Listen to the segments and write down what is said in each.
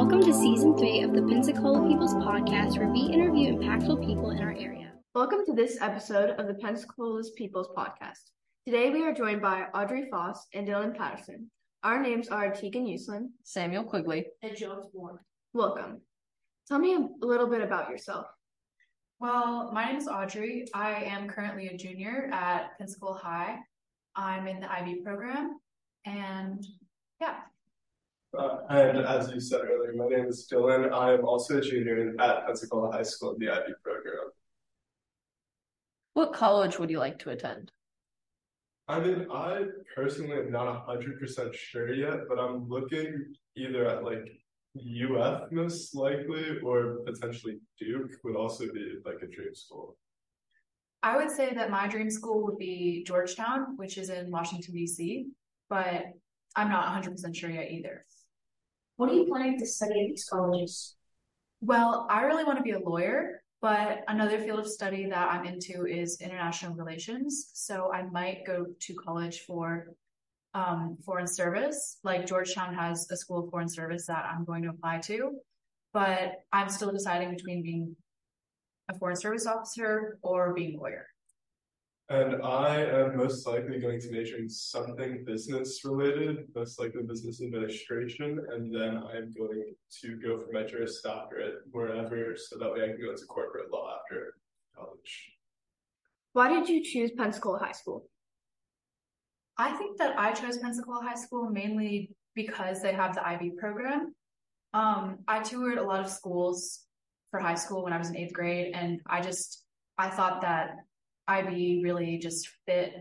Welcome to season three of the Pensacola People's Podcast, where we interview impactful people in our area. Welcome to this episode of the Pensacola's People's Podcast. Today we are joined by Audrey Fauss and Dylan Patterson. Our names are Tegan Uslin, Samuel Quigley, and Jones Moore. Welcome. Tell me a little bit about yourself. Well, my name is Audrey. I am currently a junior at Pensacola High. I'm in the IB program, and yeah. Uh, and as you said earlier, my name is Dylan. I am also a junior at Pensacola High School in the IB program. What college would you like to attend? I mean, I personally am not 100% sure yet, but I'm looking either at like UF most likely or potentially Duke would also be like a dream school. I would say that my dream school would be Georgetown, which is in Washington, D.C., but I'm not 100% sure yet either. What are you planning to study at these colleges? Well, I really want to be a lawyer, but another field of study that I'm into is international relations. So I might go to college for um, foreign service. Like Georgetown has a school of foreign service that I'm going to apply to, but I'm still deciding between being a foreign service officer or being a lawyer. And I am most likely going to major in something business related, most likely business administration, and then I'm going to go for my Juris Doctorate wherever, so that way I can go into corporate law after college. Why did you choose Pensacola High School? I think that I chose Pensacola High School mainly because they have the IB program. Um, I toured a lot of schools for high school when I was in eighth grade, and I just I thought that IB really just fit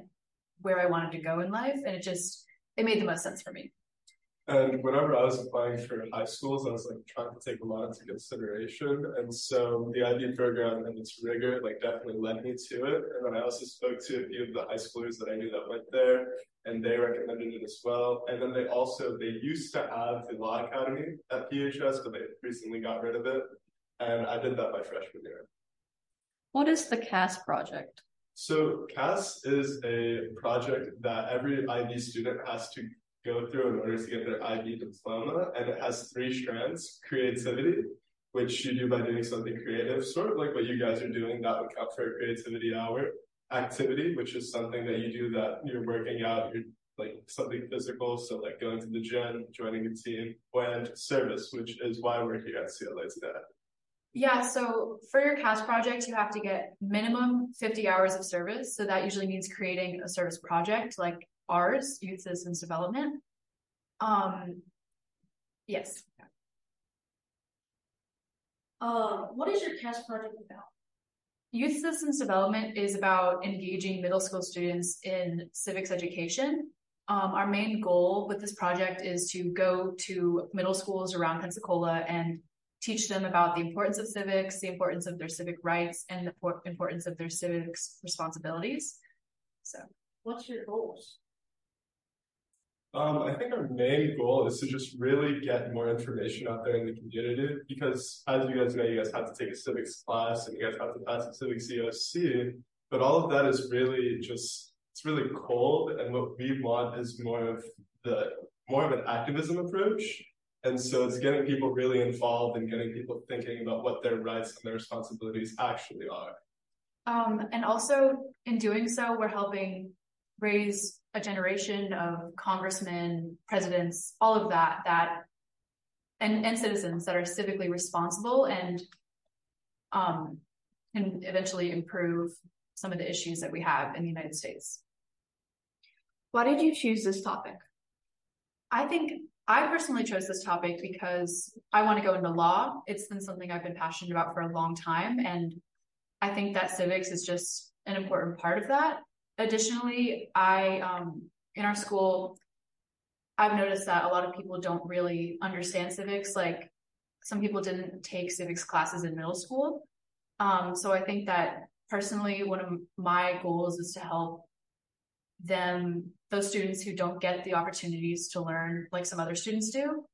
where I wanted to go in life, and it just it made the most sense for me. And whenever I was applying for high schools, I was like trying to take a lot into consideration. And so the IB program and its rigor like definitely led me to it. And then I also spoke to a few of the high schoolers that I knew that went there and they recommended it as well. And then they also they used to have the law academy at PHS, but they recently got rid of it. And I did that my freshman year. What is the CAS project? So CAS is a project that every IB student has to go through in order to get their IB diploma, and it has three strands: creativity, which you do by doing something creative, sort of like what you guys are doing. That would count for a creativity hour. Activity, which is something that you do that you're working out, you're like something physical, so like going to the gym, joining a team, and service, which is why we're here at CLA today. Yeah, so for your CAS project, you have to get minimum 50 hours of service. So that usually means creating a service project like ours, Youth Citizens Development. Um, yes. Uh, what is your CAS project about? Youth Systems Development is about engaging middle school students in civics education. Um, our main goal with this project is to go to middle schools around Pensacola and teach them about the importance of civics, the importance of their civic rights, and the importance of their civics responsibilities. So, what's your goals? Um, I think our main goal is to just really get more information out there in the community because, as you guys know, you guys have to take a civics class and you guys have to pass a civics EOC. But all of that is really just it's really cold, and what we want is more of the more of an activism approach. And so it's getting people really involved and getting people thinking about what their rights and their responsibilities actually are. Um, and also in doing so, we're helping raise a generation of congressmen, presidents, all of that, that and, and citizens that are civically responsible and um, can eventually improve some of the issues that we have in the United States. Why did you choose this topic? I think I personally chose this topic because I want to go into law. It's been something I've been passionate about for a long time. And I think that civics is just an important part of that. Additionally, I, um, in our school, I've noticed that a lot of people don't really understand civics. Like some people didn't take civics classes in middle school. Um, so I think that personally, one of my goals is to help them, those students who don't get the opportunities to learn like some other students do,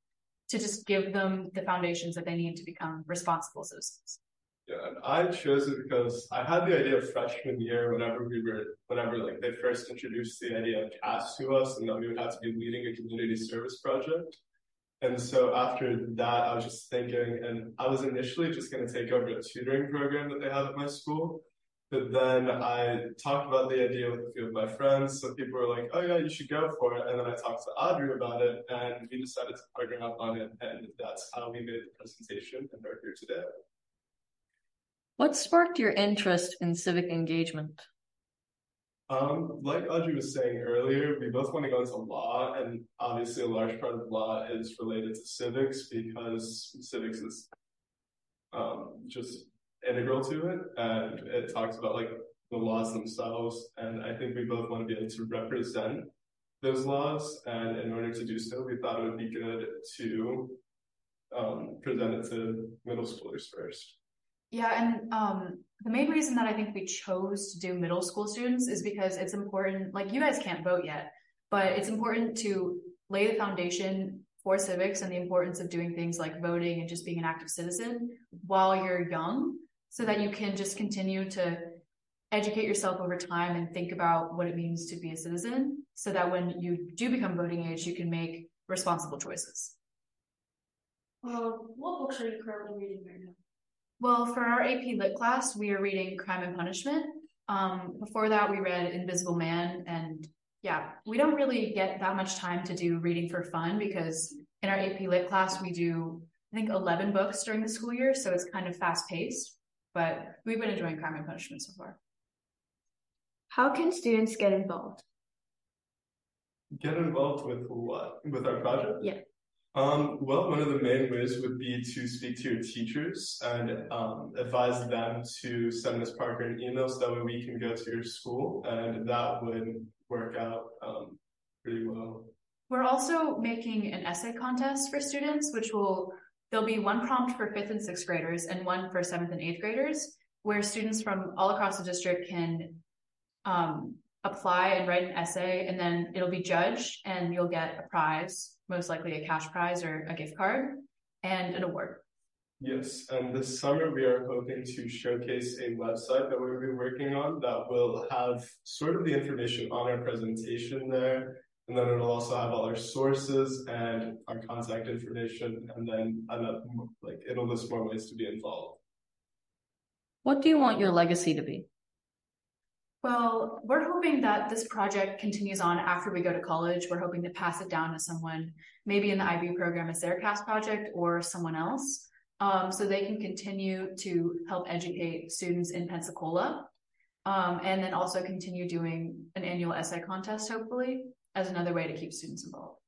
to just give them the foundations that they need to become responsible citizens. Yeah, and I chose it because I had the idea of freshman year whenever we were, whenever like they first introduced the idea of CAS to us and that we would have to be leading a community service project. And so after that, I was just thinking, and I was initially just going to take over a tutoring program that they have at my school. But then I talked about the idea with a few of my friends. So people were like, oh, yeah, you should go for it. And then I talked to Audrey about it, and we decided to partner up on it. And that's how we made the presentation and are here today. What sparked your interest in civic engagement? Um, like Audrey was saying earlier, we both want to go into law, and obviously a large part of law is related to civics because civics is um, just integral to it, and it talks about like the laws themselves. And I think we both want to be able to represent those laws, and in order to do so, we thought it would be good to um, present it to middle schoolers first. Yeah, and um, the main reason that I think we chose to do middle school students is because it's important. Like you guys can't vote yet, but it's important to lay the foundation for civics and the importance of doing things like voting and just being an active citizen while you're young, so that you can just continue to educate yourself over time and think about what it means to be a citizen, so that when you do become voting age, you can make responsible choices. Uh, what books are you currently reading right now? Well, for our AP Lit class, we are reading Crime and Punishment. Um, before that, we read Invisible Man, and yeah, we don't really get that much time to do reading for fun because in our AP Lit class, we do I think 11 books during the school year, so it's kind of fast paced. But we've been enjoying Crime and Punishment so far. How can students get involved? Get involved with what? With our project? Yeah. Um, well, one of the main ways would be to speak to your teachers and um, advise them to send Ms. Parker an email so that way we can go to your school, and that would work out um, pretty well. We're also making an essay contest for students, which will there'll be one prompt for fifth and sixth graders and one for seventh and eighth graders, where students from all across the district can um, apply and write an essay, and then it'll be judged, and you'll get a prize most likely a cash prize or a gift card and an award. Yes, and this summer we are hoping to showcase a website that we'll be working on that will have sort of the information on our presentation there. And then it'll also have all our sources and our contact information, and then another, like it'll list more ways to be involved. What do you want your legacy to be? Well, we're hoping that this project continues on after we go to college. We're hoping to pass it down to someone, maybe in the IB program as their CAS project or someone else, um, so they can continue to help educate students in Pensacola. Um, and then also continue doing an annual essay contest, hopefully, as another way to keep students involved.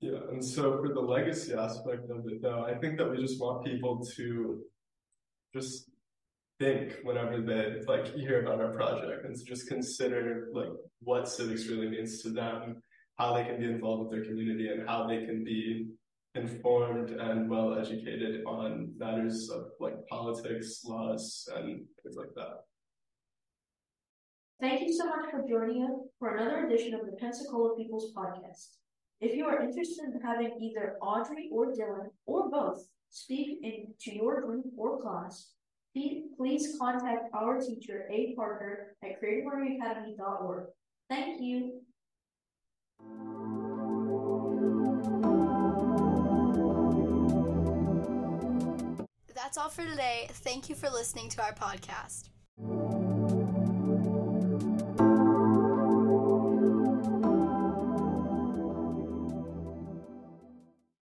Yeah, and so for the legacy aspect of it, though, I think that we just want people to just think whenever they like hear about our project and just consider like what civics really means to them, how they can be involved with their community and how they can be informed and well educated on matters of like politics, laws, and things like that. Thank you so much for joining us for another edition of the Pensacola People's Podcast. If you are interested in having either Audrey or Dylan or both speak in, to your group or class, please contact our teacher, A. Parker, at creativelearningacademy.org. Thank you. That's all for today. Thank you for listening to our podcast.